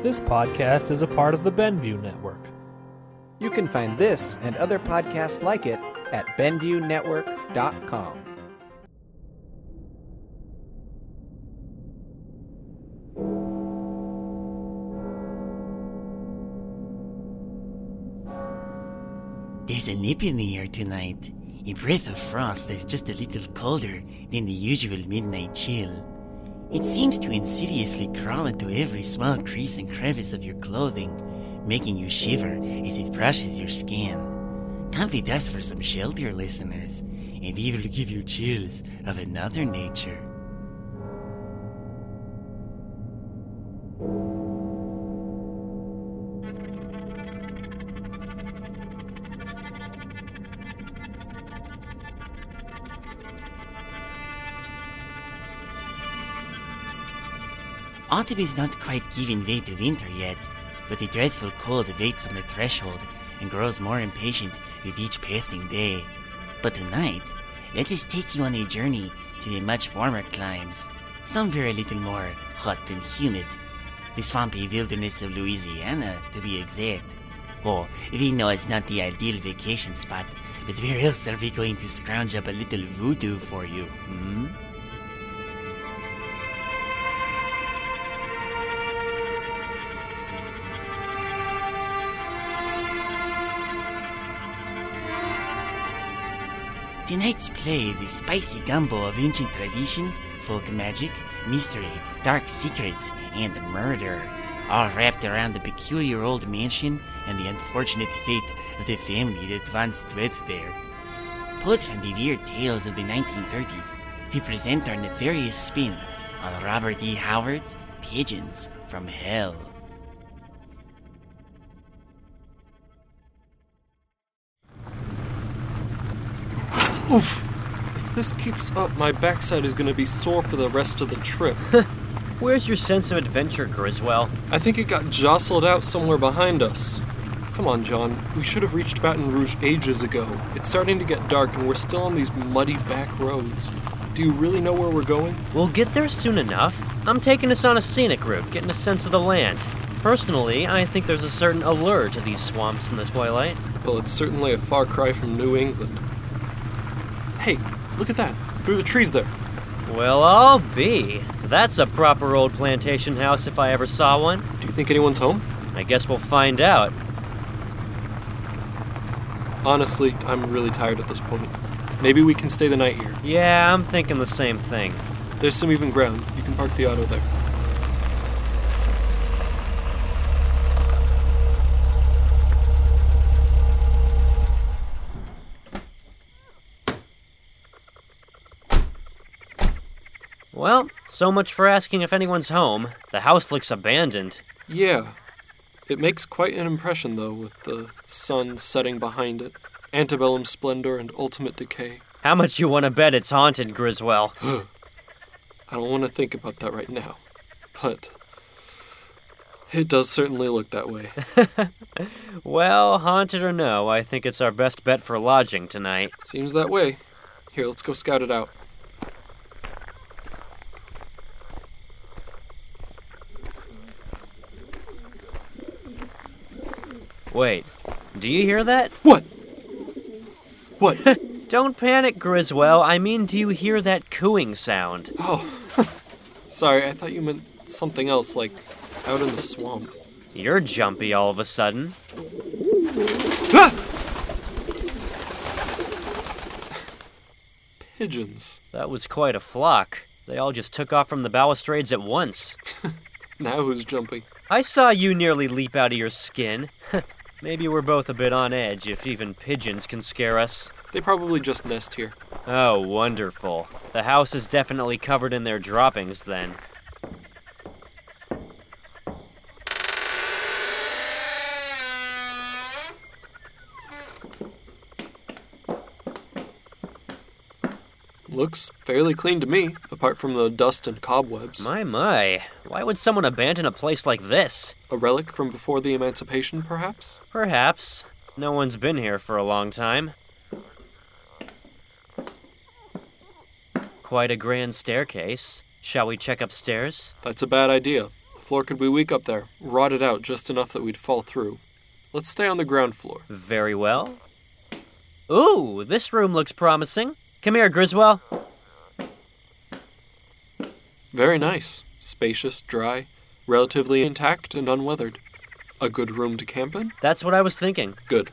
This podcast is a part of the Benview Network. You can find this and other podcasts like it at BenviewNetwork.com. There's a nip in the air tonight. A breath of frost that's just a little colder than the usual midnight chill. It seems to insidiously crawl into every small crease and crevice of your clothing, making you shiver as it brushes your skin. With us for some shelter, listeners, and will give you chills of another nature. Autumn is not quite giving way to winter yet, but the dreadful cold waits on the threshold and grows more impatient with each passing day. But tonight, let us take you on a journey to the much warmer climes, somewhere a little more hot and humid. The swampy wilderness of Louisiana, to be exact. Oh, we know it's not the ideal vacation spot, but where else are we going to scrounge up a little voodoo for you, hmm? Tonight's play is a spicy gumbo of ancient tradition, folk magic, mystery, dark secrets, and murder, all wrapped around the peculiar old mansion and the unfortunate fate of the family that once dwelt there. Pulled from the weird tales of the 1930s, we present our nefarious spin on Robert E. Howard's Pigeons from Hell. Oof. If this keeps up, my backside is gonna be sore for the rest of the trip. Where's your sense of adventure, Griswell? I think it got jostled out somewhere behind us. Come on, John. We should have reached Baton Rouge ages ago. It's starting to get dark and we're still on these muddy back roads. Do you really know where we're going? We'll get there soon enough. I'm taking us on a scenic route, getting a sense of the land. Personally, I think there's a certain allure to these swamps in the twilight. Well, it's certainly a far cry from New England. Hey, look at that. Through the trees there. Well, I'll be. That's a proper old plantation house if I ever saw one. Do you think anyone's home? I guess we'll find out. Honestly, I'm really tired at this point. Maybe we can stay the night here. Yeah, I'm thinking the same thing. There's some even ground. You can park the auto there. Well, so much for asking if anyone's home. The house looks abandoned. Yeah. It makes quite an impression, though, with the sun setting behind it. Antebellum splendor and ultimate decay. How much you want to bet it's haunted, Griswell? I don't want to think about that right now. But it does certainly look that way. well, haunted or no, I think it's our best bet for lodging tonight. Seems that way. Here, let's go scout it out. Wait, do you hear that? What? What? Don't panic, Griswell. I mean, do you hear that cooing sound? oh, sorry, I thought you meant something else, like out in the swamp. You're jumpy all of a sudden. Ah! Pigeons. That was quite a flock. They all just took off from the balustrades at once. Now who's jumping? I saw you nearly leap out of your skin. Maybe we're both a bit on edge if even pigeons can scare us. They probably just nest here. Oh, wonderful. The house is definitely covered in their droppings then. Looks fairly clean to me, apart from the dust and cobwebs. My, my. Why would someone abandon a place like this? A relic from before the Emancipation, perhaps? Perhaps. No one's been here for a long time. Quite a grand staircase. Shall we check upstairs? That's a bad idea. The floor could be weak up there, rotted out just enough that we'd fall through. Let's stay on the ground floor. Very well. Ooh, this room looks promising. Come here, Griswell. Very nice. Spacious, dry, relatively intact, and unweathered. A good room to camp in? That's what I was thinking. Good.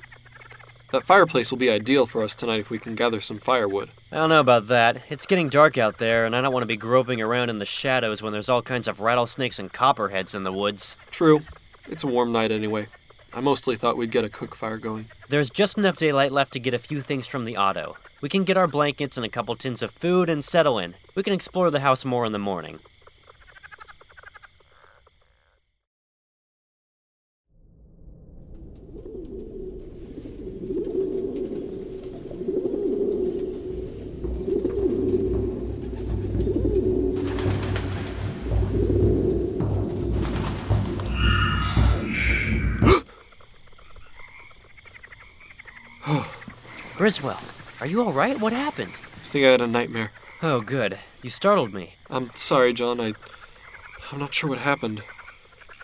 That fireplace will be ideal for us tonight if we can gather some firewood. I don't know about that. It's getting dark out there, and I don't want to be groping around in the shadows when there's all kinds of rattlesnakes and copperheads in the woods. True. It's a warm night anyway. I mostly thought we'd get a cook fire going. There's just enough daylight left to get a few things from the auto. We can get our blankets and a couple tins of food and settle in. We can explore the house more in the morning. Griswell, are you alright? What happened? I think I had a nightmare. Oh, good. You startled me. I'm sorry, John. I. I'm not sure what happened.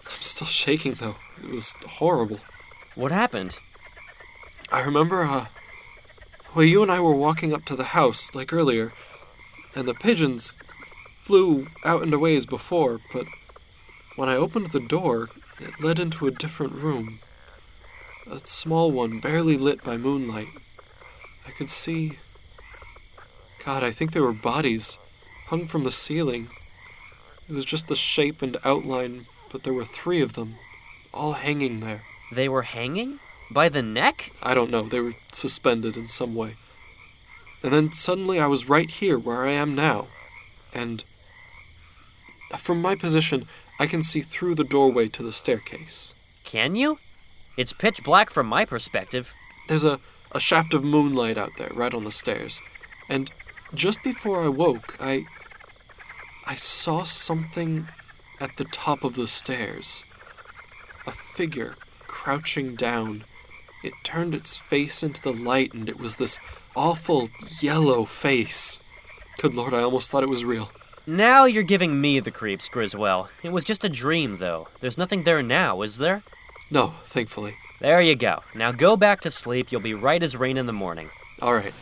I'm still shaking, though. It was horrible. What happened? I remember, uh. Well, you and I were walking up to the house, like earlier, and the pigeons flew out and away as before, but when I opened the door, it led into a different room. A small one, barely lit by moonlight. I could see. God, I think they were bodies, hung from the ceiling. It was just the shape and outline, but there were three of them, all hanging there. They were hanging? By the neck? I don't know, they were suspended in some way. And then suddenly I was right here where I am now. And from my position, I can see through the doorway to the staircase. Can you? It's pitch black from my perspective. There's a, a shaft of moonlight out there, right on the stairs. And just before I woke, I. I saw something at the top of the stairs. A figure crouching down. It turned its face into the light, and it was this awful yellow face. Good lord, I almost thought it was real. Now you're giving me the creeps, Griswell. It was just a dream, though. There's nothing there now, is there? No, thankfully. There you go. Now go back to sleep. You'll be right as rain in the morning. All right.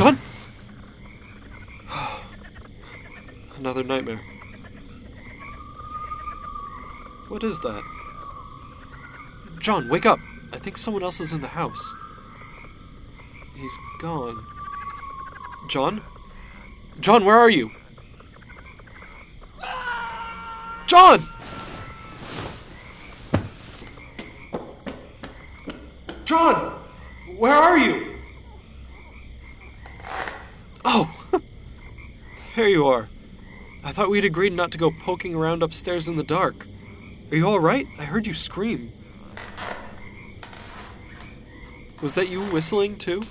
John? Another nightmare. What is that? John, wake up! I think someone else is in the house. He's gone. John? John, where are you? John! John! Where are you? Oh! there you are. I thought we'd agreed not to go poking around upstairs in the dark. Are you alright? I heard you scream. Was that you whistling too?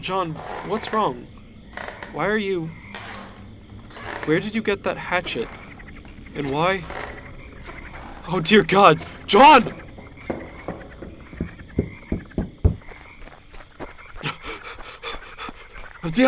John, what's wrong? Why are you. Where did you get that hatchet? And why? Oh dear God! John! The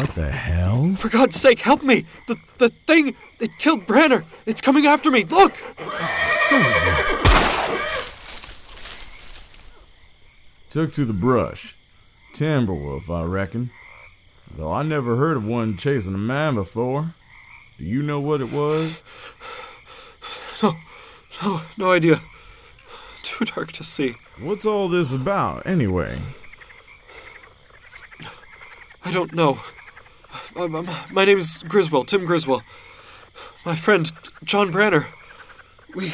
What the hell? For God's sake, help me! The the thing it killed Branner! It's coming after me! Look! A... Took to the brush. Timberwolf, I reckon. Though I never heard of one chasing a man before. Do you know what it was? No, No, no idea. Too dark to see. What's all this about, anyway? I don't know. My, name is Griswell, Tim Griswell. My friend, John Branner. We.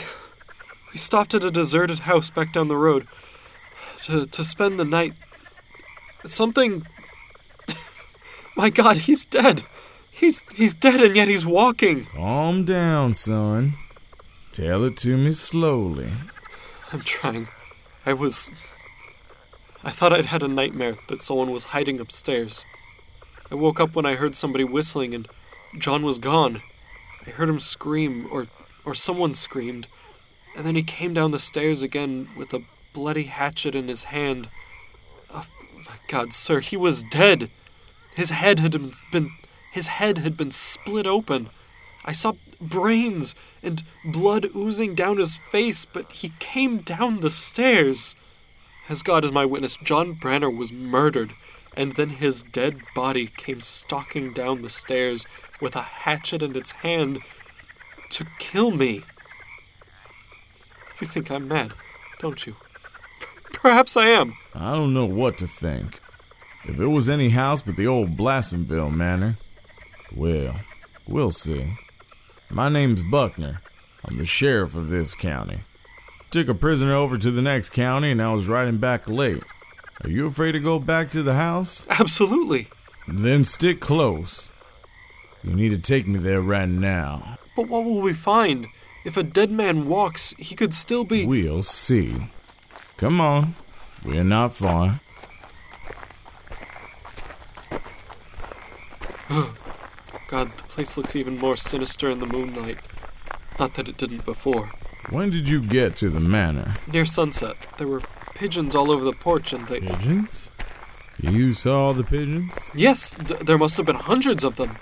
We stopped at a deserted house back down the road to, to spend the night. Something. My god, he's dead. He's he's dead and yet he's walking. Calm down, son. Tell it to me slowly. I'm trying. I was. I thought I'd had a nightmare that someone was hiding upstairs. I woke up when I heard somebody whistling and John was gone. I heard him scream, or, or someone screamed, and then he came down the stairs again with a bloody hatchet in his hand. Oh my God, sir, he was dead. His head had been, his head had been split open. I saw brains and blood oozing down his face, but he came down the stairs. As God is my witness, John Branner was murdered, and then his dead body came stalking down the stairs with a hatchet in its hand to kill me. You think I'm mad, don't you? Perhaps I am. I don't know what to think. If it was any house but the old Blassenville manor, well, we'll see. My name's Buckner. I'm the sheriff of this county. Took a prisoner over to the next county and I was riding back late. Are you afraid to go back to the house? Absolutely. Then stick close. You need to take me there right now. But what will we find? If a dead man walks, he could still be. We'll see. Come on. We're not far. God, the place looks even more sinister in the moonlight. Not that it didn't before. When did you get to the manor? Near sunset, there were pigeons all over the porch, and they. Pigeons? You saw the pigeons? Yes, d- there must have been hundreds of them.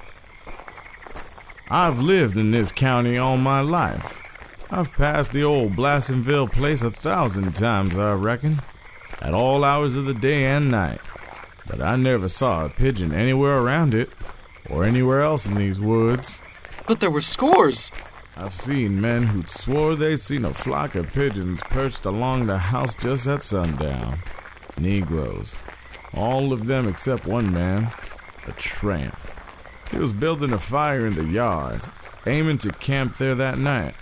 I've lived in this county all my life. I've passed the old Blassenville place a thousand times, I reckon, at all hours of the day and night. But I never saw a pigeon anywhere around it, or anywhere else in these woods. But there were scores. I've seen men who'd swore they'd seen a flock of pigeons perched along the house just at sundown. Negroes. All of them except one man, a tramp. He was building a fire in the yard, aiming to camp there that night.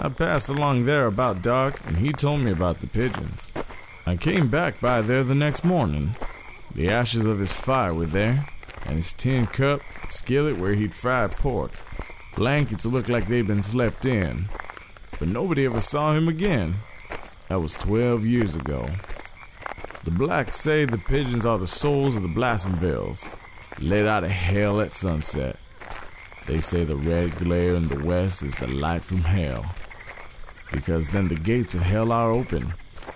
I passed along there about dark, and he told me about the pigeons. I came back by there the next morning. The ashes of his fire were there, and his tin cup, skillet where he'd fried pork. Blankets looked like they'd been slept in. But nobody ever saw him again. That was 12 years ago. The blacks say the pigeons are the souls of the Blassenvilles, let out of hell at sunset. They say the red glare in the west is the light from hell. Because then the gates of hell are open,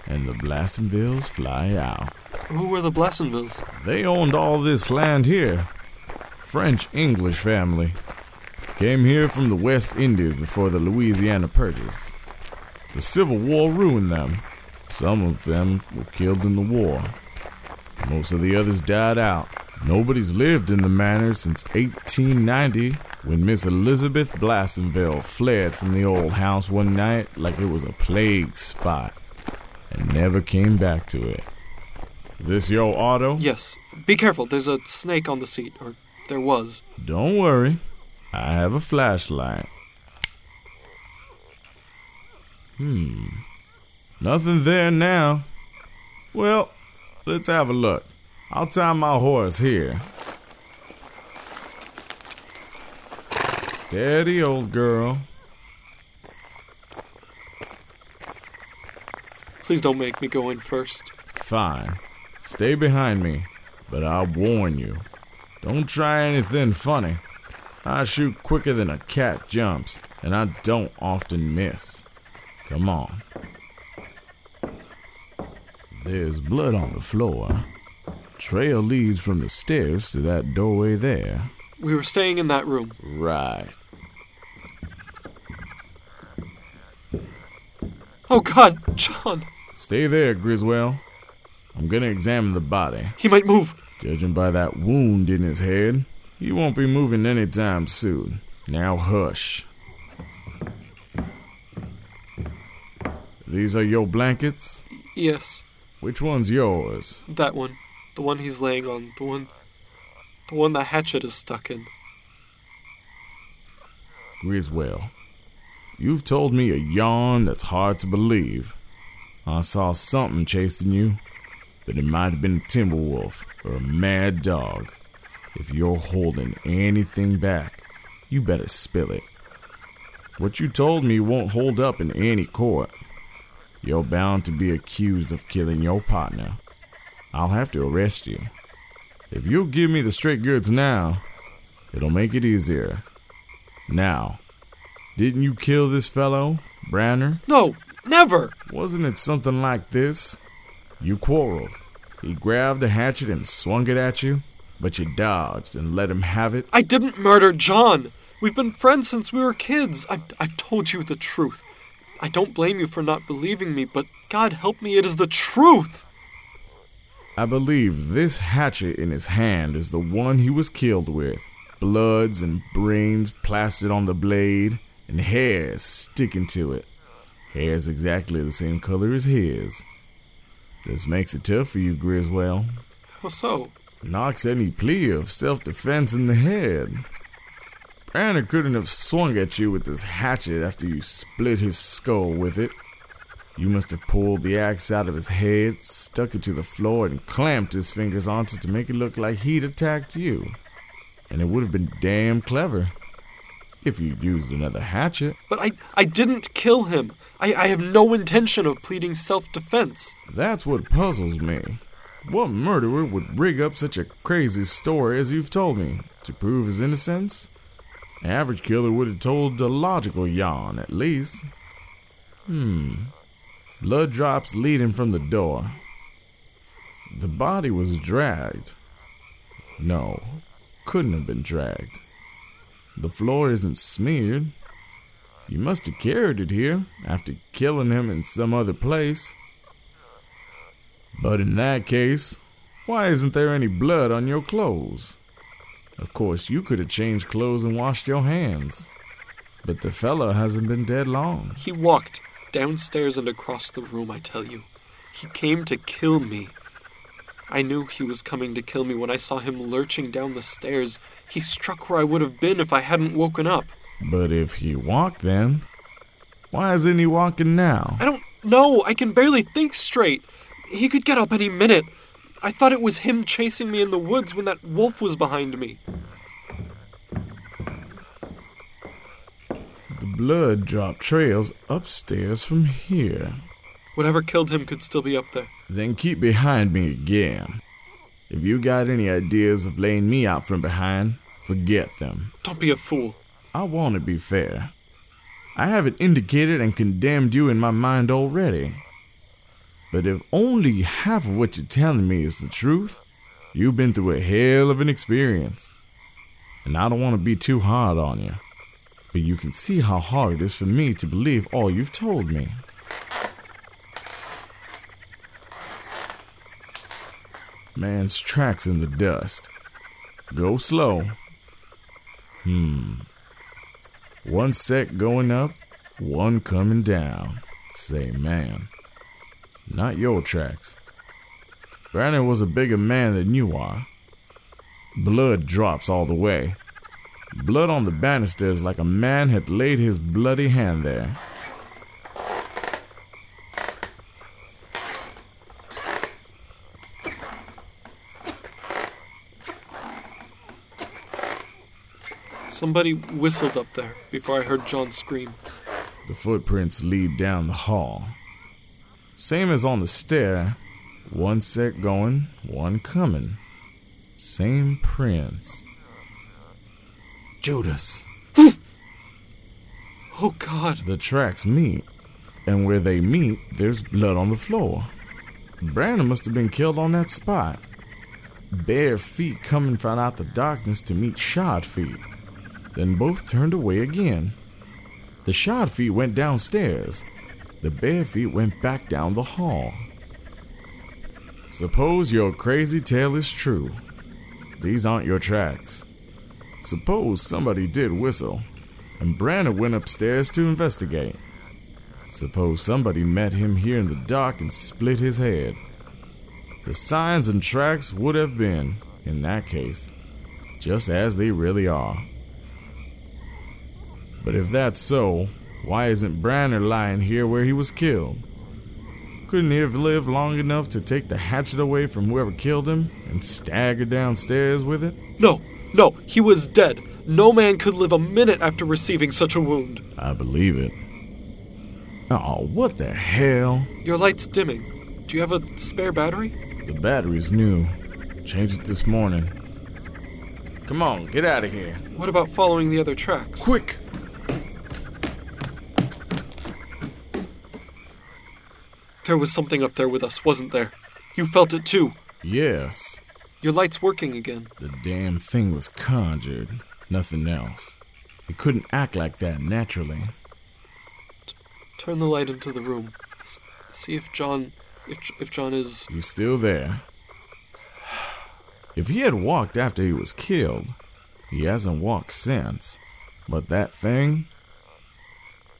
and the Blassenvilles fly out. Who were the Blassenvilles? They owned all this land here. French English family. Came here from the West Indies before the Louisiana Purchase. The Civil War ruined them. Some of them were killed in the war. Most of the others died out. Nobody's lived in the manor since 1890 when Miss Elizabeth Blassenville fled from the old house one night like it was a plague spot and never came back to it. This your auto? Yes. Be careful, there's a snake on the seat, or there was. Don't worry. I have a flashlight. Hmm. Nothing there now. Well, let's have a look. I'll tie my horse here. Steady, old girl. Please don't make me go in first. Fine. Stay behind me, but I'll warn you. Don't try anything funny. I shoot quicker than a cat jumps, and I don't often miss. Come on. There's blood on the floor. Trail leads from the stairs to that doorway there. We were staying in that room. Right. Oh God, John! Stay there, Griswell. I'm gonna examine the body. He might move. Judging by that wound in his head, he won't be moving anytime soon. Now hush. These are your blankets? Yes, Which one's yours? that one. The one he's laying on. The one. The one the hatchet is stuck in. Griswell. You've told me a yarn that's hard to believe. I saw something chasing you, but it might have been a timber wolf or a mad dog. If you're holding anything back, you better spill it. What you told me won't hold up in any court. You're bound to be accused of killing your partner. I'll have to arrest you. If you'll give me the straight goods now, it'll make it easier. Now, didn't you kill this fellow, Branner? No, never! Wasn't it something like this? You quarreled. He grabbed a hatchet and swung it at you, but you dodged and let him have it. I didn't murder John! We've been friends since we were kids. I've, I've told you the truth. I don't blame you for not believing me, but God help me, it is the truth! I believe this hatchet in his hand is the one he was killed with. Bloods and brains plastered on the blade, and hairs sticking to it. Hair's exactly the same color as his. This makes it tough for you, Griswell. How so? Knocks any plea of self defense in the head. Branner couldn't have swung at you with this hatchet after you split his skull with it. You must have pulled the axe out of his head, stuck it to the floor, and clamped his fingers onto it to make it look like he'd attacked you. And it would have been damn clever if you'd used another hatchet. But I, I didn't kill him. I, I have no intention of pleading self defense. That's what puzzles me. What murderer would rig up such a crazy story as you've told me to prove his innocence? An average killer would have told a logical yarn, at least. Hmm. Blood drops leading from the door. The body was dragged. No, couldn't have been dragged. The floor isn't smeared. You must have carried it here after killing him in some other place. But in that case, why isn't there any blood on your clothes? Of course, you could have changed clothes and washed your hands. But the fella hasn't been dead long. He walked downstairs and across the room, I tell you. He came to kill me. I knew he was coming to kill me when I saw him lurching down the stairs. He struck where I would have been if I hadn't woken up. But if he walked then, why isn't he walking now? I don't know. I can barely think straight. He could get up any minute. I thought it was him chasing me in the woods when that wolf was behind me. The blood drop trails upstairs from here. Whatever killed him could still be up there. Then keep behind me again. If you got any ideas of laying me out from behind, forget them. Don't be a fool. I want to be fair. I haven't indicated and condemned you in my mind already. But if only half of what you're telling me is the truth, you've been through a hell of an experience. And I don't want to be too hard on you. But you can see how hard it is for me to believe all you've told me. Man's tracks in the dust. Go slow. Hmm. One set going up, one coming down. Say, man. Not your tracks. Branner was a bigger man than you are. Blood drops all the way. Blood on the banisters like a man had laid his bloody hand there. Somebody whistled up there before I heard John scream. The footprints lead down the hall. Same as on the stair. One set going, one coming. Same prints. Judas. Oh God. The tracks meet, and where they meet, there's blood on the floor. Branner must have been killed on that spot. Bare feet coming from out the darkness to meet shod feet. Then both turned away again. The shod feet went downstairs. The bare feet went back down the hall. Suppose your crazy tale is true. These aren't your tracks. Suppose somebody did whistle, and Branner went upstairs to investigate. Suppose somebody met him here in the dark and split his head. The signs and tracks would have been, in that case, just as they really are. But if that's so, why isn't Branner lying here where he was killed? Couldn't he have lived long enough to take the hatchet away from whoever killed him and stagger downstairs with it? No, no, he was dead. No man could live a minute after receiving such a wound. I believe it. Oh, what the hell? Your light's dimming. Do you have a spare battery? The battery's new. Changed it this morning. Come on, get out of here. What about following the other tracks? Quick! There was something up there with us, wasn't there? You felt it too. Yes, Your light's working again. the damn thing was conjured. Nothing else. It couldn't act like that naturally. Turn the light into the room. S- see if John. If, if John is. He's still there. If he had walked after he was killed, he hasn't walked since. But that thing,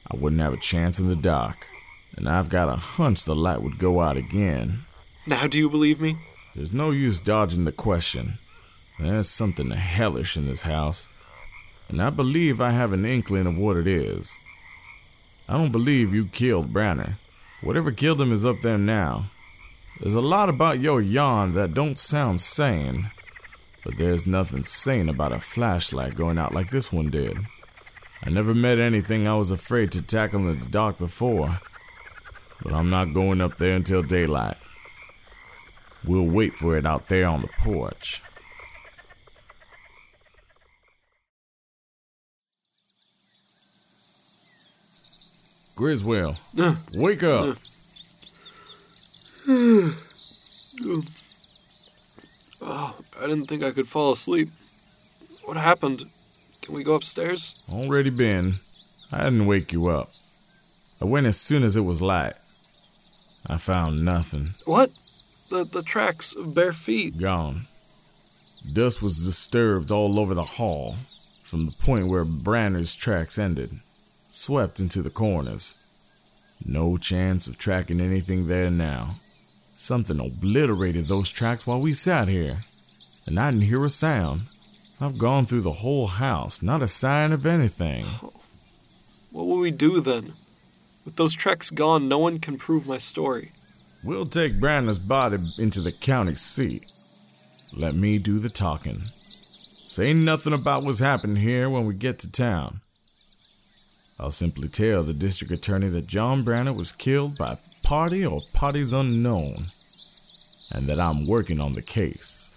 I wouldn't have a chance in the dark. And I've got a hunch the light would go out again. Now, do you believe me? There's no use dodging the question. There's something hellish in this house. And I believe I have an inkling of what it is. I don't believe you killed Branner. Whatever killed him is up there now. There's a lot about your yarn that don't sound sane. But there's nothing sane about a flashlight going out like this one did. I never met anything I was afraid to tackle in the dark before. But I'm not going up there until daylight. We'll wait for it out there on the porch. Griswell, Uh, wake up. oh, I didn't think I could fall asleep. What happened? Can we go upstairs? Already been. I didn't wake you up. I went as soon as it was light. I found nothing. What? The the tracks of bare feet. Gone. Dust was disturbed all over the hall, from the point where Branner's tracks ended, swept into the corners. No chance of tracking anything there now. Something obliterated those tracks while we sat here, and I didn't hear a sound. I've gone through the whole house, not a sign of anything. Oh. What will we do then? With those tracks gone, no one can prove my story. We'll take Branner's body into the county seat. Let me do the talking. Say nothing about what's happened here when we get to town. I'll simply tell the district attorney that John Branner was killed by party or parties unknown, and that I'm working on the case.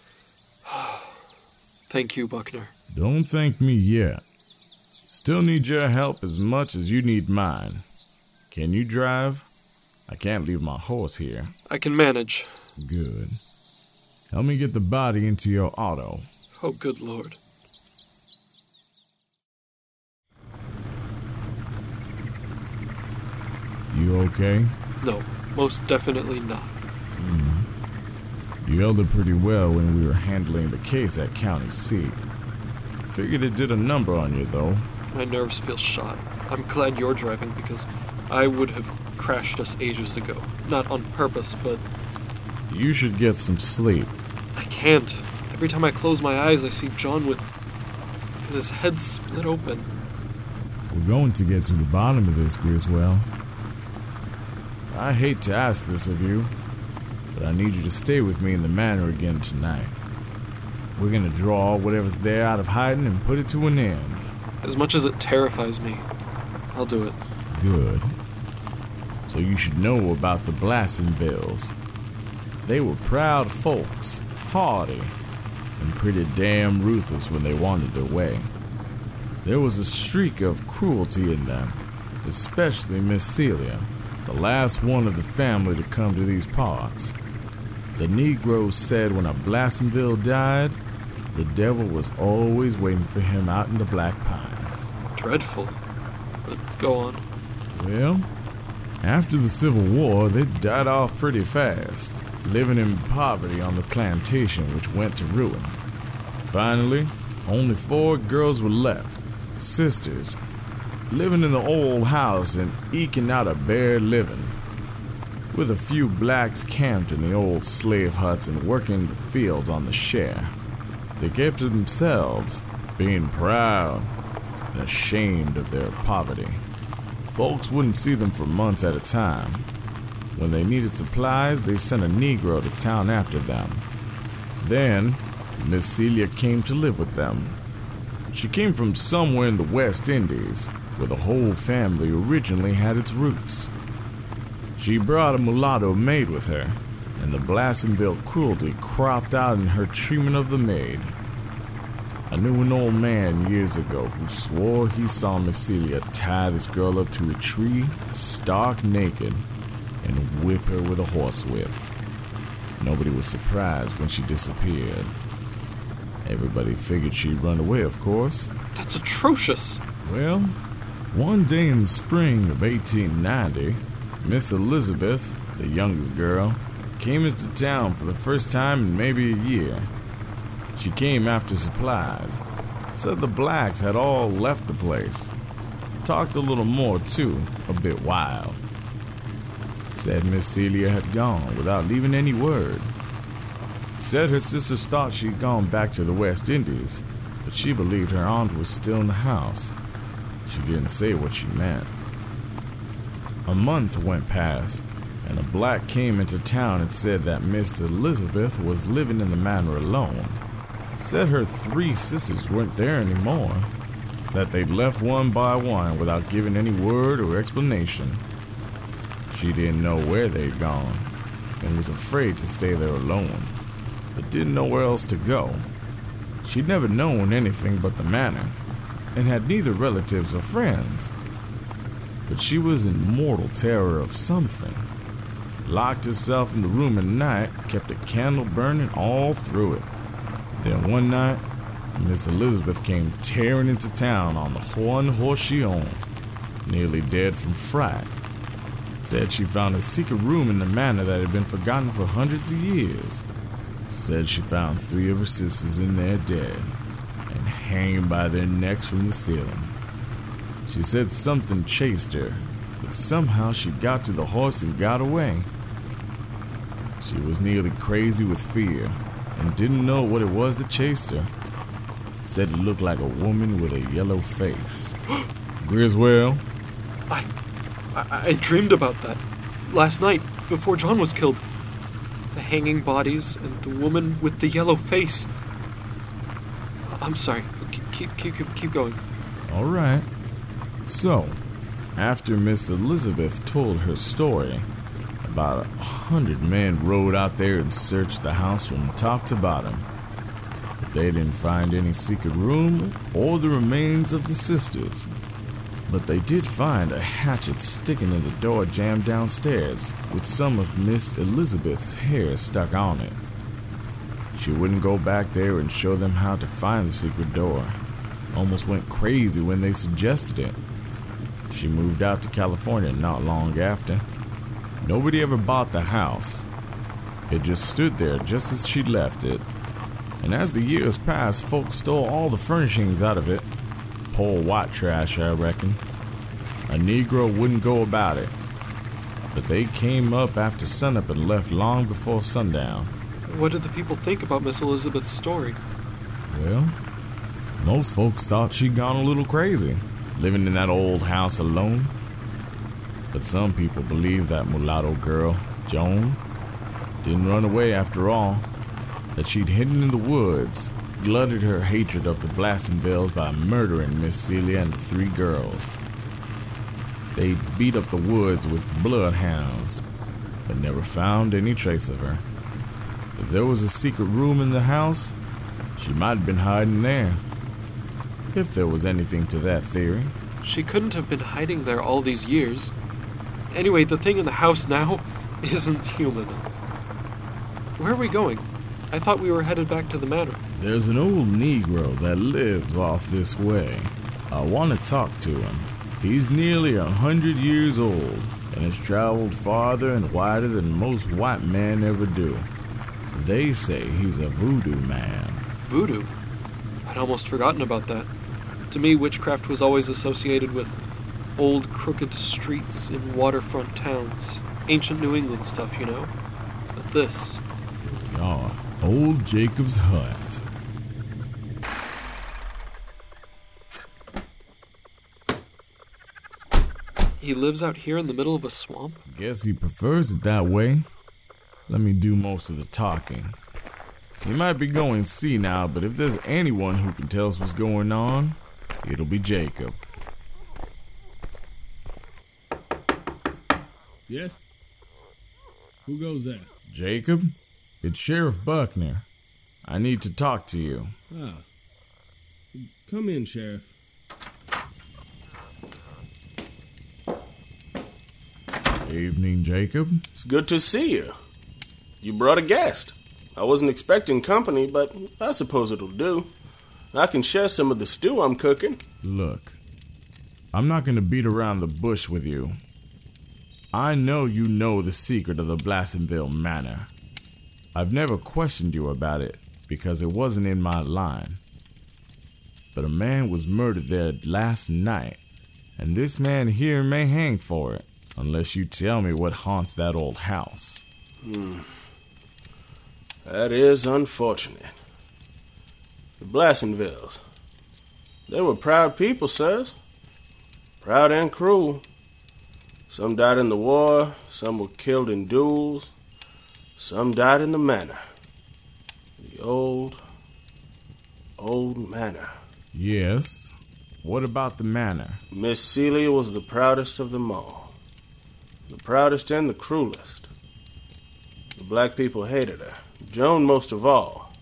Thank you, Buckner. Don't thank me yet. Still need your help as much as you need mine. Can you drive? I can't leave my horse here. I can manage. Good. Help me get the body into your auto. Oh, good lord. You okay? No, most definitely not. Mm-hmm. You held it pretty well when we were handling the case at county seat. Figured it did a number on you, though. My nerves feel shot. I'm glad you're driving because I would have crashed us ages ago. Not on purpose, but You should get some sleep. I can't. Every time I close my eyes, I see John with his head split open. We're going to get to the bottom of this, Griswell. I hate to ask this of you, but I need you to stay with me in the manor again tonight. We're gonna draw whatever's there out of hiding and put it to an end. As much as it terrifies me, I'll do it. Good. So you should know about the Blassenvilles. They were proud folks, hardy, and pretty damn ruthless when they wanted their way. There was a streak of cruelty in them, especially Miss Celia, the last one of the family to come to these parts. The Negroes said when a Blassenville died, the devil was always waiting for him out in the Black Pines. Dreadful. But go on. Well, after the Civil War, they died off pretty fast. living in poverty on the plantation, which went to ruin. Finally, only four girls were left sisters, living in the old house and eking out a bare living. With a few blacks camped in the old slave huts and working the fields on the share. They kept to themselves, being proud and ashamed of their poverty. Folks wouldn't see them for months at a time. When they needed supplies, they sent a Negro to town after them. Then, Miss Celia came to live with them. She came from somewhere in the West Indies, where the whole family originally had its roots. She brought a mulatto maid with her, and the Blassenville cruelty cropped out in her treatment of the maid. I knew an old man years ago who swore he saw Miss Celia tie this girl up to a tree, stark naked, and whip her with a horsewhip. Nobody was surprised when she disappeared. Everybody figured she'd run away, of course. That's atrocious. Well, one day in the spring of 1890, Miss Elizabeth, the youngest girl, came into town for the first time in maybe a year. She came after supplies. Said the blacks had all left the place. Talked a little more, too, a bit wild. Said Miss Celia had gone without leaving any word. Said her sisters thought she'd gone back to the West Indies, but she believed her aunt was still in the house. She didn't say what she meant. A month went past, and a black came into town and said that Miss Elizabeth was living in the manor alone. Said her three sisters weren't there anymore, that they'd left one by one without giving any word or explanation. She didn't know where they'd gone, and was afraid to stay there alone, but didn't know where else to go. She'd never known anything but the manor, and had neither relatives or friends. But she was in mortal terror of something. Locked herself in the room at night, kept a candle burning all through it. Then one night, Miss Elizabeth came tearing into town on the one horse she owned, nearly dead from fright. Said she found a secret room in the manor that had been forgotten for hundreds of years. Said she found three of her sisters in there dead and hanging by their necks from the ceiling. She said something chased her, but somehow she got to the horse and got away. She was nearly crazy with fear and didn't know what it was that chased her. Said it looked like a woman with a yellow face. Griswell, I, I, I dreamed about that last night before John was killed. The hanging bodies and the woman with the yellow face. I'm sorry. Keep keep keep, keep going. all right. So, after Miss Elizabeth told her story, about a hundred men rode out there and searched the house from top to bottom. But they didn't find any secret room or the remains of the sisters. But they did find a hatchet sticking in the door jamb downstairs with some of Miss Elizabeth's hair stuck on it. She wouldn't go back there and show them how to find the secret door. Almost went crazy when they suggested it. She moved out to California not long after. Nobody ever bought the house. It just stood there just as she left it. And as the years passed, folks stole all the furnishings out of it. Poor white trash, I reckon. A Negro wouldn't go about it. But they came up after sunup and left long before sundown. What did the people think about Miss Elizabeth's story? Well, most folks thought she'd gone a little crazy, living in that old house alone. But some people believe that mulatto girl, Joan, didn't run away after all. That she'd hidden in the woods, glutted her hatred of the Blassenvilles by murdering Miss Celia and the three girls. They beat up the woods with bloodhounds, but never found any trace of her. If there was a secret room in the house, she might have been hiding there. If there was anything to that theory. She couldn't have been hiding there all these years. Anyway, the thing in the house now isn't human. Where are we going? I thought we were headed back to the manor. There's an old Negro that lives off this way. I want to talk to him. He's nearly a hundred years old, and has traveled farther and wider than most white men ever do. They say he's a voodoo man. Voodoo? I'd almost forgotten about that. To me, witchcraft was always associated with old crooked streets in waterfront towns. Ancient New England stuff, you know? But this, Oh, old Jacob's hut. he lives out here in the middle of a swamp? Guess he prefers it that way. Let me do most of the talking. He might be going see now, but if there's anyone who can tell us what's going on, it'll be Jacob. Yes? Who goes there? Jacob? It's Sheriff Buckner. I need to talk to you. Ah. Come in, Sheriff. Evening, Jacob. It's good to see you. You brought a guest. I wasn't expecting company, but I suppose it'll do. I can share some of the stew I'm cooking. Look, I'm not gonna beat around the bush with you. I know you know the secret of the Blassenville Manor. I've never questioned you about it because it wasn't in my line. But a man was murdered there last night, and this man here may hang for it unless you tell me what haunts that old house. Hmm. That is unfortunate. The Blassenvilles. They were proud people, sirs. Proud and cruel. Some died in the war, some were killed in duels, some died in the manor. The old, old manor. Yes. What about the manor? Miss Celia was the proudest of them all. The proudest and the cruelest. The black people hated her. Joan most of all.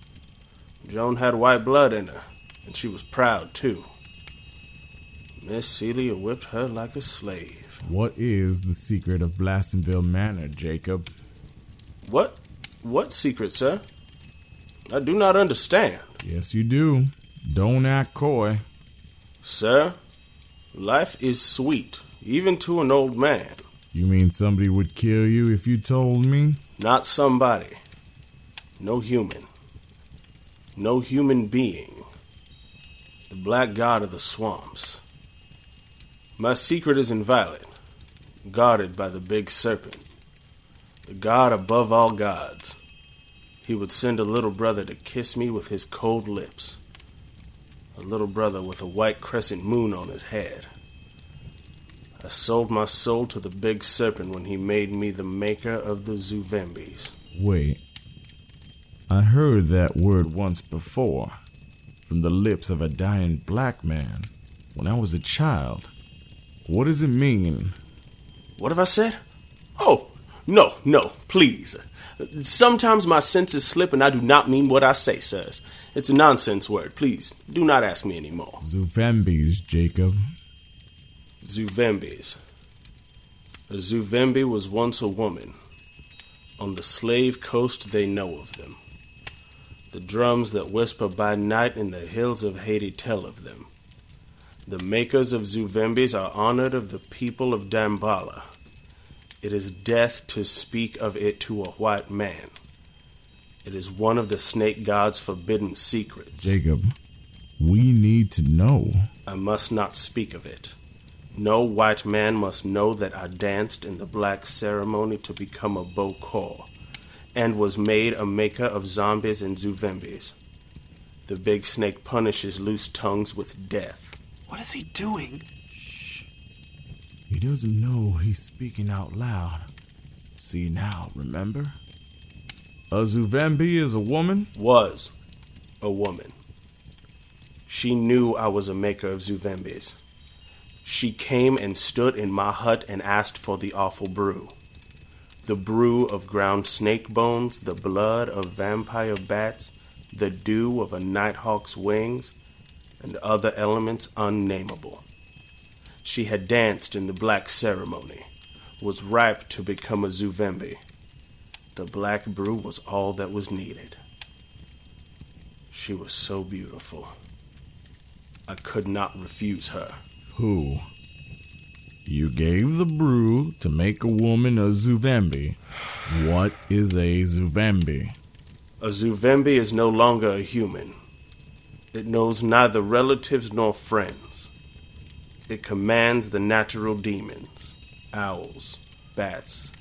Joan had white blood in her, and she was proud too. Miss Celia whipped her like a slave. What is the secret of Blassenville Manor, Jacob? What? What secret, sir? I do not understand. Yes, you do. Don't act coy. Sir, life is sweet, even to an old man. You mean somebody would kill you if you told me? Not somebody. No human. No human being. The black god of the swamps. My secret is inviolate, guarded by the big serpent. The god above all gods. He would send a little brother to kiss me with his cold lips. A little brother with a white crescent moon on his head. I sold my soul to the big serpent when he made me the maker of the Zuvembis. Wait. I heard that word once before from the lips of a dying black man when I was a child. What does it mean? What have I said? Oh, no, no, please. Sometimes my senses slip and I do not mean what I say, sirs. It's a nonsense word. Please, do not ask me any more. Zuvembis, Jacob. Zuvembis. A Zuvembi was once a woman. On the slave coast, they know of them. The drums that whisper by night in the hills of Haiti tell of them. The makers of Zuvembis are honored of the people of Damballah. It is death to speak of it to a white man. It is one of the snake god's forbidden secrets. Jacob, we need to know. I must not speak of it. No white man must know that I danced in the black ceremony to become a Bokor, and was made a maker of zombies and Zuvembis. The big snake punishes loose tongues with death. What is he doing? Shh. He doesn't know he's speaking out loud. See now, remember? A Zuvembi is a woman? Was a woman. She knew I was a maker of Zuvembis. She came and stood in my hut and asked for the awful brew. The brew of ground snake bones, the blood of vampire bats, the dew of a nighthawk's wings, and other elements unnameable. She had danced in the black ceremony, was ripe to become a Zuvembi. The black brew was all that was needed. She was so beautiful. I could not refuse her. Who? You gave the brew to make a woman a Zuvembi. What is a Zuvembi? A Zuvembi is no longer a human. It knows neither relatives nor friends. It commands the natural demons owls, bats,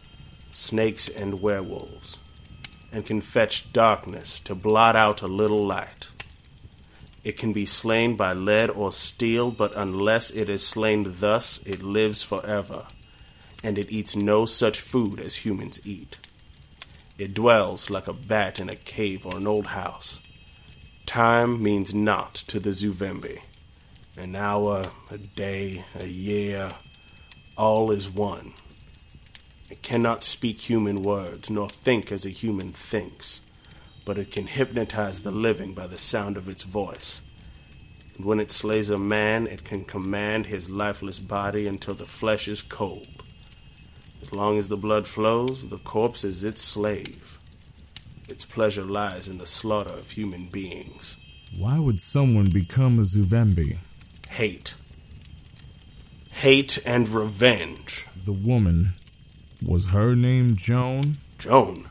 snakes, and werewolves, and can fetch darkness to blot out a little light. It can be slain by lead or steel, but unless it is slain thus, it lives forever, and it eats no such food as humans eat. It dwells like a bat in a cave or an old house. Time means naught to the Zuvembi. An hour, a day, a year, all is one. It cannot speak human words, nor think as a human thinks, but it can hypnotize the living by the sound of its voice. And when it slays a man, it can command his lifeless body until the flesh is cold. As long as the blood flows, the corpse is its slave. Its pleasure lies in the slaughter of human beings. Why would someone become a Zuvembi? Hate. Hate and revenge. The woman. Was her name Joan? Joan.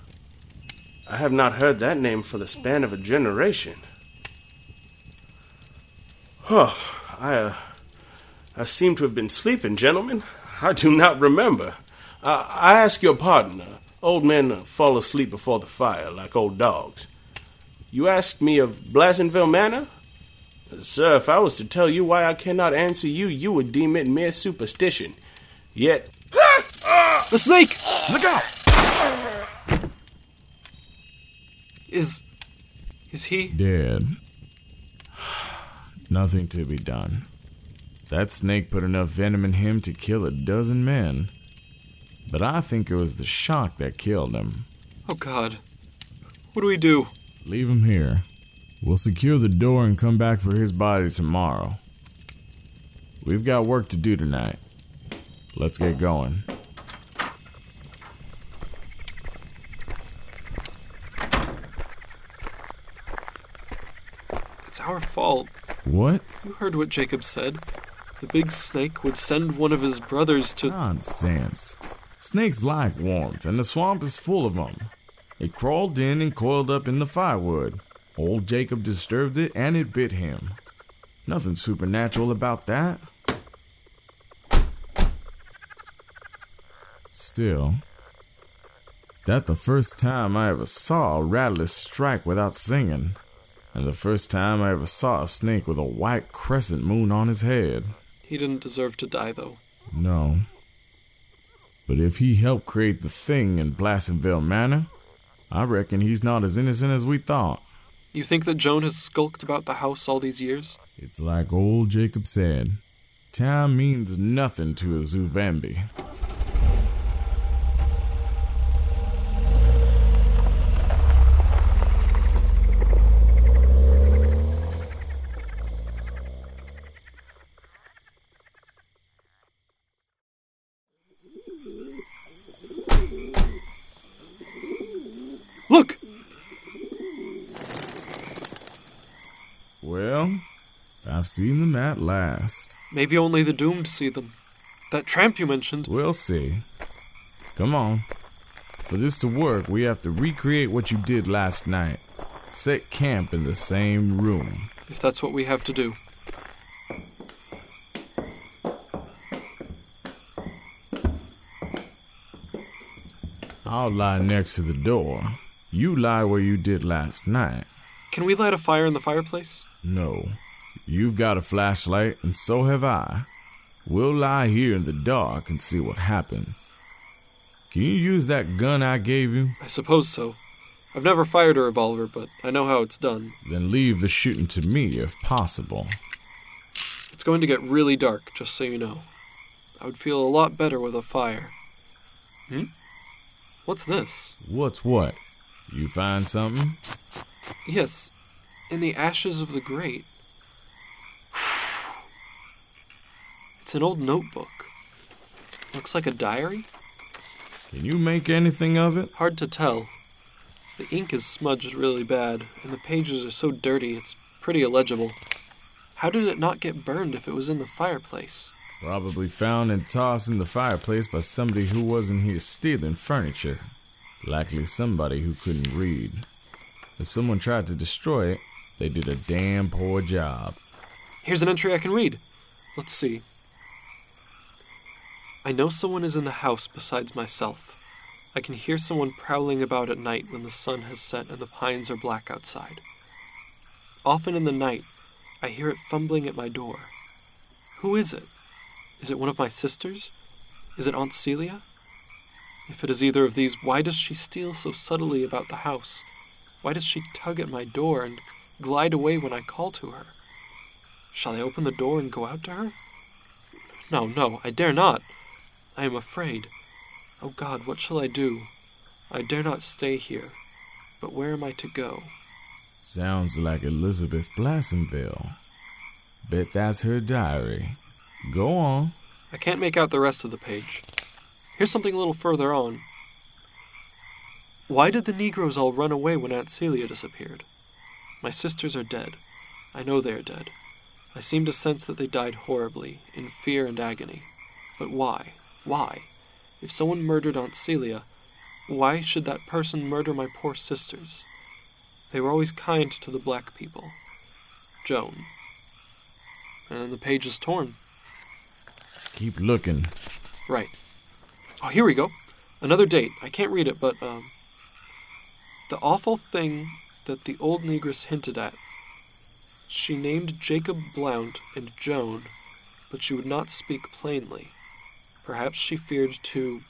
I have not heard that name for the span of a generation. Huh. I, uh, I seem to have been sleeping, gentlemen. I do not remember. Uh, I ask your pardon. Uh, old men fall asleep before the fire like old dogs. You asked me of Blassenville Manor? Sir, if I was to tell you why I cannot answer you, you would deem it mere superstition. Yet. The snake! Look out! Is. Is he? Dead. Nothing to be done. That snake put enough venom in him to kill a dozen men. But I think it was the shock that killed him. Oh god. What do we do? Leave him here. We'll secure the door and come back for his body tomorrow. We've got work to do tonight. Let's get going. It's our fault. What? You heard what Jacob said. The big snake would send one of his brothers to. Nonsense. Snakes like warmth, and the swamp is full of them. It crawled in and coiled up in the firewood. Old Jacob disturbed it, and it bit him. Nothing supernatural about that. Still, that's the first time I ever saw a rattler strike without singing, and the first time I ever saw a snake with a white crescent moon on his head. He didn't deserve to die, though. No. But if he helped create the thing in Blassenville Manor, I reckon he's not as innocent as we thought. You think that Joan has skulked about the house all these years? It's like old Jacob said time means nothing to a Zuvembi. Look! Well, I've seen them at last. Maybe only the doomed see them. That tramp you mentioned. We'll see. Come on. For this to work, we have to recreate what you did last night. Set camp in the same room. If that's what we have to do. I'll lie next to the door. You lie where you did last night. Can we light a fire in the fireplace? No. You've got a flashlight, and so have I. We'll lie here in the dark and see what happens. Can you use that gun I gave you? I suppose so. I've never fired a revolver, but I know how it's done. Then leave the shooting to me if possible. It's going to get really dark, just so you know. I would feel a lot better with a fire. Hmm? What's this? What's what? You find something? Yes, in the ashes of the grate. It's an old notebook. Looks like a diary? Can you make anything of it? Hard to tell. The ink is smudged really bad, and the pages are so dirty it's pretty illegible. How did it not get burned if it was in the fireplace? Probably found and tossed in the fireplace by somebody who wasn't here stealing furniture. Likely somebody who couldn't read. If someone tried to destroy it, they did a damn poor job. Here's an entry I can read. Let's see. I know someone is in the house besides myself. I can hear someone prowling about at night when the sun has set and the pines are black outside. Often in the night, I hear it fumbling at my door. Who is it? Is it one of my sisters? Is it Aunt Celia? If it is either of these, why does she steal so subtly about the house? Why does she tug at my door and glide away when I call to her? Shall I open the door and go out to her? No, no, I dare not. I am afraid. Oh God, what shall I do? I dare not stay here. But where am I to go? Sounds like Elizabeth Blassenville. Bet that's her diary. Go on. I can't make out the rest of the page. Here's something a little further on. Why did the Negroes all run away when Aunt Celia disappeared? My sisters are dead. I know they are dead. I seem to sense that they died horribly, in fear and agony. But why? Why? If someone murdered Aunt Celia, why should that person murder my poor sisters? They were always kind to the black people. Joan. And the page is torn. Keep looking. Right. Oh, here we go. Another date. I can't read it, but, um. The awful thing that the old negress hinted at. She named Jacob Blount and Joan, but she would not speak plainly. Perhaps she feared to.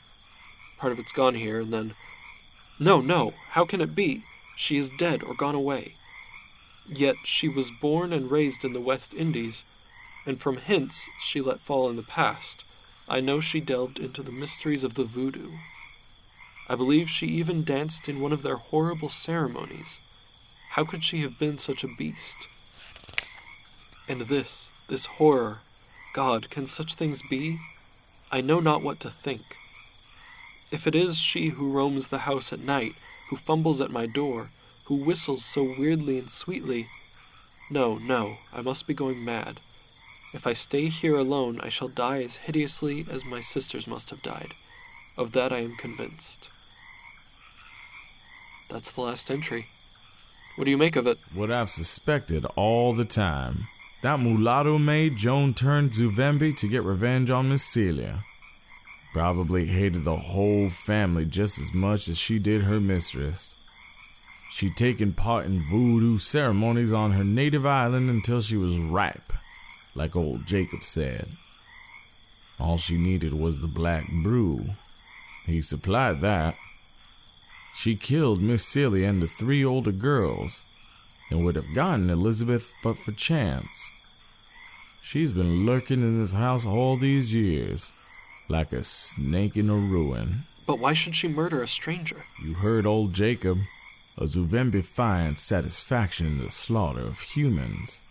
Part of it's gone here, and then. No, no, how can it be? She is dead or gone away. Yet she was born and raised in the West Indies, and from hints she let fall in the past, I know she delved into the mysteries of the voodoo. I believe she even danced in one of their horrible ceremonies. How could she have been such a beast? And this, this horror, God, can such things be? I know not what to think. If it is she who roams the house at night, who fumbles at my door, who whistles so weirdly and sweetly, no, no, I must be going mad. If I stay here alone, I shall die as hideously as my sisters must have died. Of that I am convinced. That's the last entry. What do you make of it? What I've suspected all the time. That mulatto maid Joan turned Zuvembi to get revenge on Miss Celia. Probably hated the whole family just as much as she did her mistress. She'd taken part in voodoo ceremonies on her native island until she was ripe, like old Jacob said. All she needed was the black brew. He supplied that. She killed Miss Celia and the three older girls, and would have gotten Elizabeth but for chance. She's been lurking in this house all these years, like a snake in a ruin. But why should she murder a stranger? You heard old Jacob. A Zuvembi finds satisfaction in the slaughter of humans.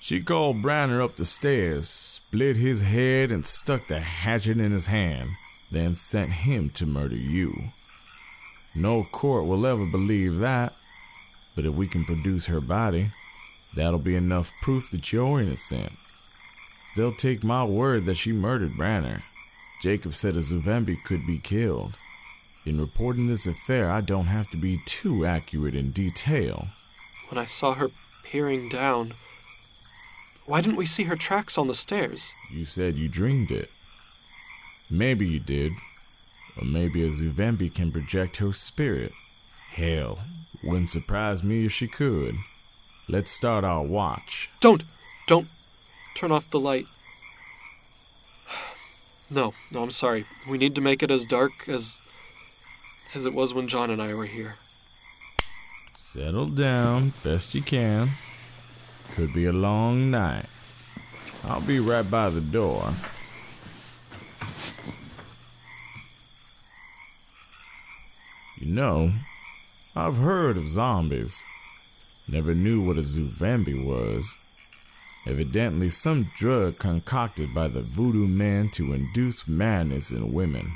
She called Branner up the stairs, split his head, and stuck the hatchet in his hand, then sent him to murder you. No court will ever believe that, but if we can produce her body, that'll be enough proof that you're innocent. They'll take my word that she murdered Branner. Jacob said a Zuvembi could be killed. In reporting this affair, I don't have to be too accurate in detail. When I saw her peering down, why didn't we see her tracks on the stairs? You said you dreamed it. Maybe you did. Or maybe a Zuvembi can project her spirit. Hell, wouldn't surprise me if she could. Let's start our watch. Don't! Don't turn off the light. No, no, I'm sorry. We need to make it as dark as as it was when John and I were here. Settle down, best you can. Could be a long night. I'll be right by the door. You know, I've heard of zombies. Never knew what a Zuvembi was. Evidently, some drug concocted by the voodoo man to induce madness in women.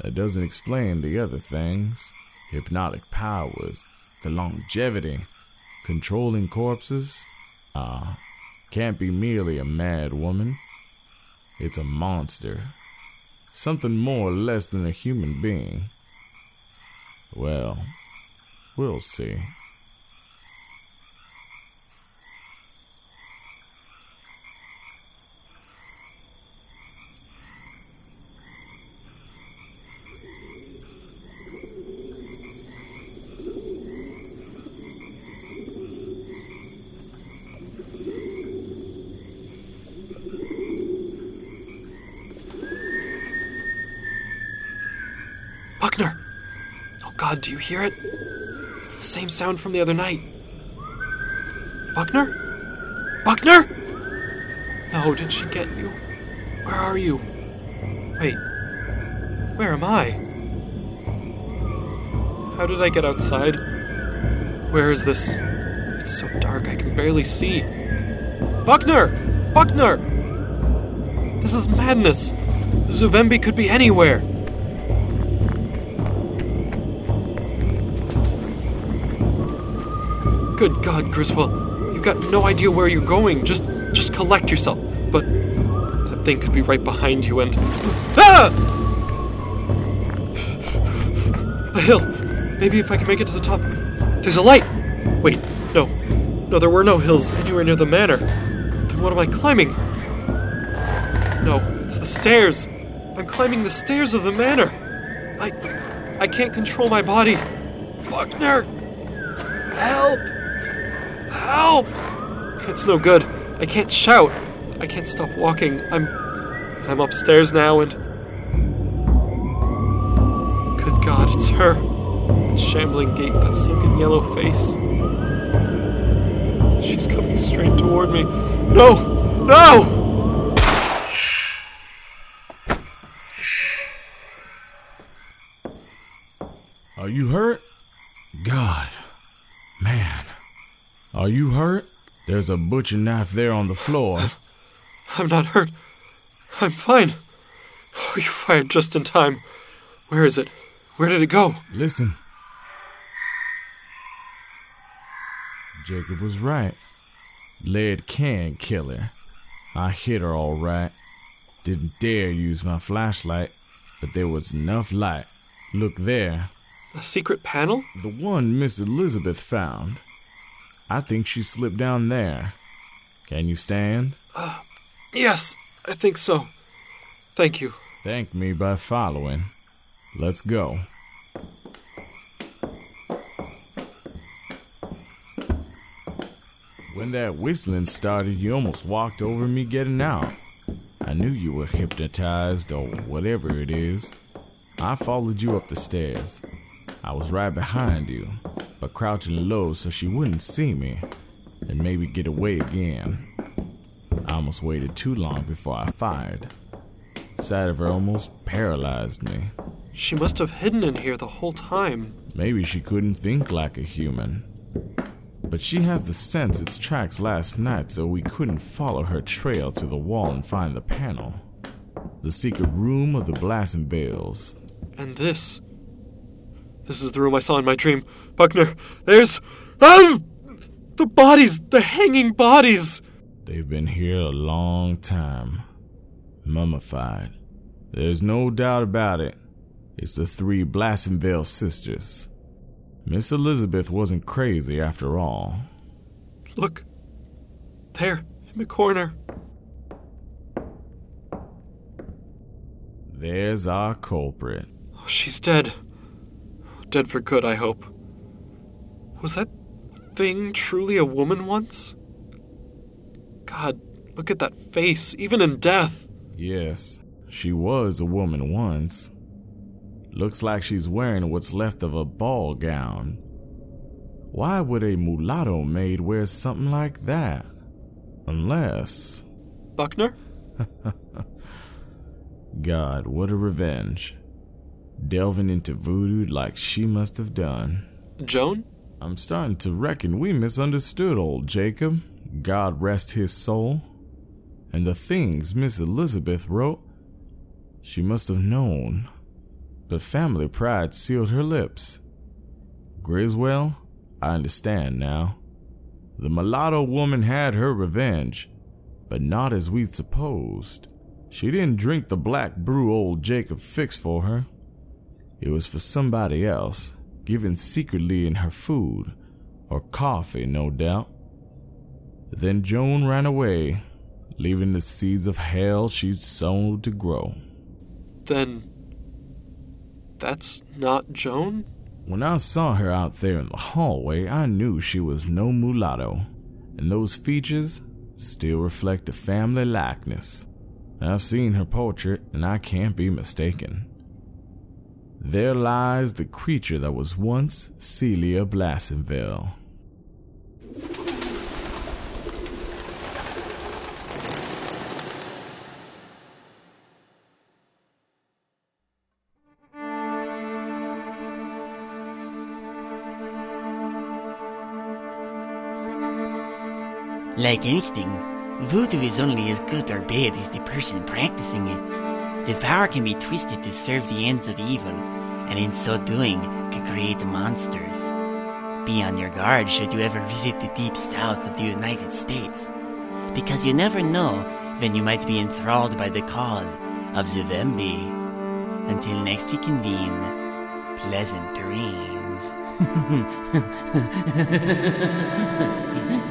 That doesn't explain the other things hypnotic powers, the longevity, controlling corpses. Ah, can't be merely a mad woman. It's a monster. Something more or less than a human being. Well, we'll see. Buckner! Oh god, do you hear it? It's the same sound from the other night. Buckner? Buckner? No, did she get you? Where are you? Wait. Where am I? How did I get outside? Where is this? It's so dark I can barely see. Buckner! Buckner! This is madness! Zuvembi could be anywhere! Good God, Griswell, you've got no idea where you're going. Just, just collect yourself. But that thing could be right behind you, and ah! A hill. Maybe if I can make it to the top. There's a light. Wait, no, no, there were no hills anywhere near the manor. Then what am I climbing? No, it's the stairs. I'm climbing the stairs of the manor. I, I can't control my body. Buckner! Help! It's no good. I can't shout. I can't stop walking. I'm I'm upstairs now and Good God, it's her. That shambling gait, that sunken yellow face. She's coming straight toward me. No! No! Are you hurt? God. Man. Are you hurt? There's a butcher knife there on the floor. I'm not hurt. I'm fine. Oh, you fired just in time. Where is it? Where did it go? Listen. Jacob was right. Lead can kill her. I hit her all right. Didn't dare use my flashlight, but there was enough light. Look there. A secret panel? The one Miss Elizabeth found. I think she slipped down there. Can you stand? Uh, yes, I think so. Thank you. Thank me by following. Let's go. When that whistling started, you almost walked over me getting out. I knew you were hypnotized or whatever it is. I followed you up the stairs. I was right behind you, but crouching low so she wouldn't see me and maybe get away again. I almost waited too long before I fired. Sight of her almost paralyzed me. She must have hidden in here the whole time. Maybe she couldn't think like a human. But she has the sense its tracks last night, so we couldn't follow her trail to the wall and find the panel. The secret room of the Blassenvilles. And this. This is the room I saw in my dream. Buckner, there's. Ah! The bodies! The hanging bodies! They've been here a long time. Mummified. There's no doubt about it. It's the three Blassenville sisters. Miss Elizabeth wasn't crazy after all. Look. There, in the corner. There's our culprit. Oh, she's dead. Dead for good, I hope. Was that thing truly a woman once? God, look at that face, even in death. Yes, she was a woman once. Looks like she's wearing what's left of a ball gown. Why would a mulatto maid wear something like that? Unless. Buckner? God, what a revenge. Delving into voodoo like she must have done. Joan? I'm starting to reckon we misunderstood old Jacob. God rest his soul. And the things Miss Elizabeth wrote, she must have known. But family pride sealed her lips. Griswell, I understand now. The mulatto woman had her revenge, but not as we'd supposed. She didn't drink the black brew old Jacob fixed for her. It was for somebody else, given secretly in her food, or coffee, no doubt. Then Joan ran away, leaving the seeds of hell she'd sown to grow. Then. That's not Joan? When I saw her out there in the hallway, I knew she was no mulatto, and those features still reflect a family likeness. I've seen her portrait, and I can't be mistaken. There lies the creature that was once Celia Blassenville. Like anything, voodoo is only as good or bad as the person practicing it. The power can be twisted to serve the ends of evil, and in so doing, can create monsters. Be on your guard should you ever visit the deep south of the United States, because you never know when you might be enthralled by the call of Zuvembi. Until next we convene, pleasant dreams.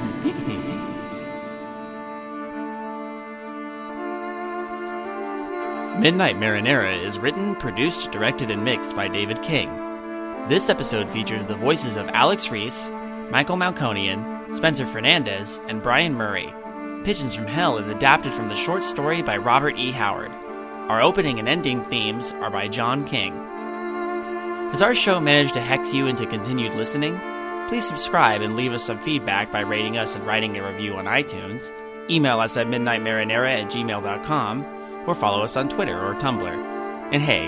Midnight Marinera is written, produced, directed, and mixed by David King. This episode features the voices of Alex Reese, Michael Malconian, Spencer Fernandez, and Brian Murray. Pigeons from Hell is adapted from the short story by Robert E. Howard. Our opening and ending themes are by John King. Has our show managed to hex you into continued listening? Please subscribe and leave us some feedback by rating us and writing a review on iTunes. Email us at midnightmarinera at gmail.com or follow us on Twitter or Tumblr. And hey,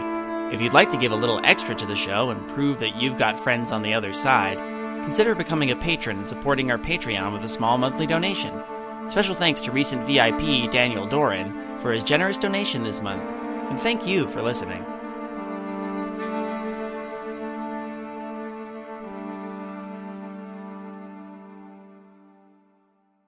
if you'd like to give a little extra to the show and prove that you've got friends on the other side, consider becoming a patron and supporting our Patreon with a small monthly donation. Special thanks to recent VIP Daniel Doran for his generous donation this month, and thank you for listening.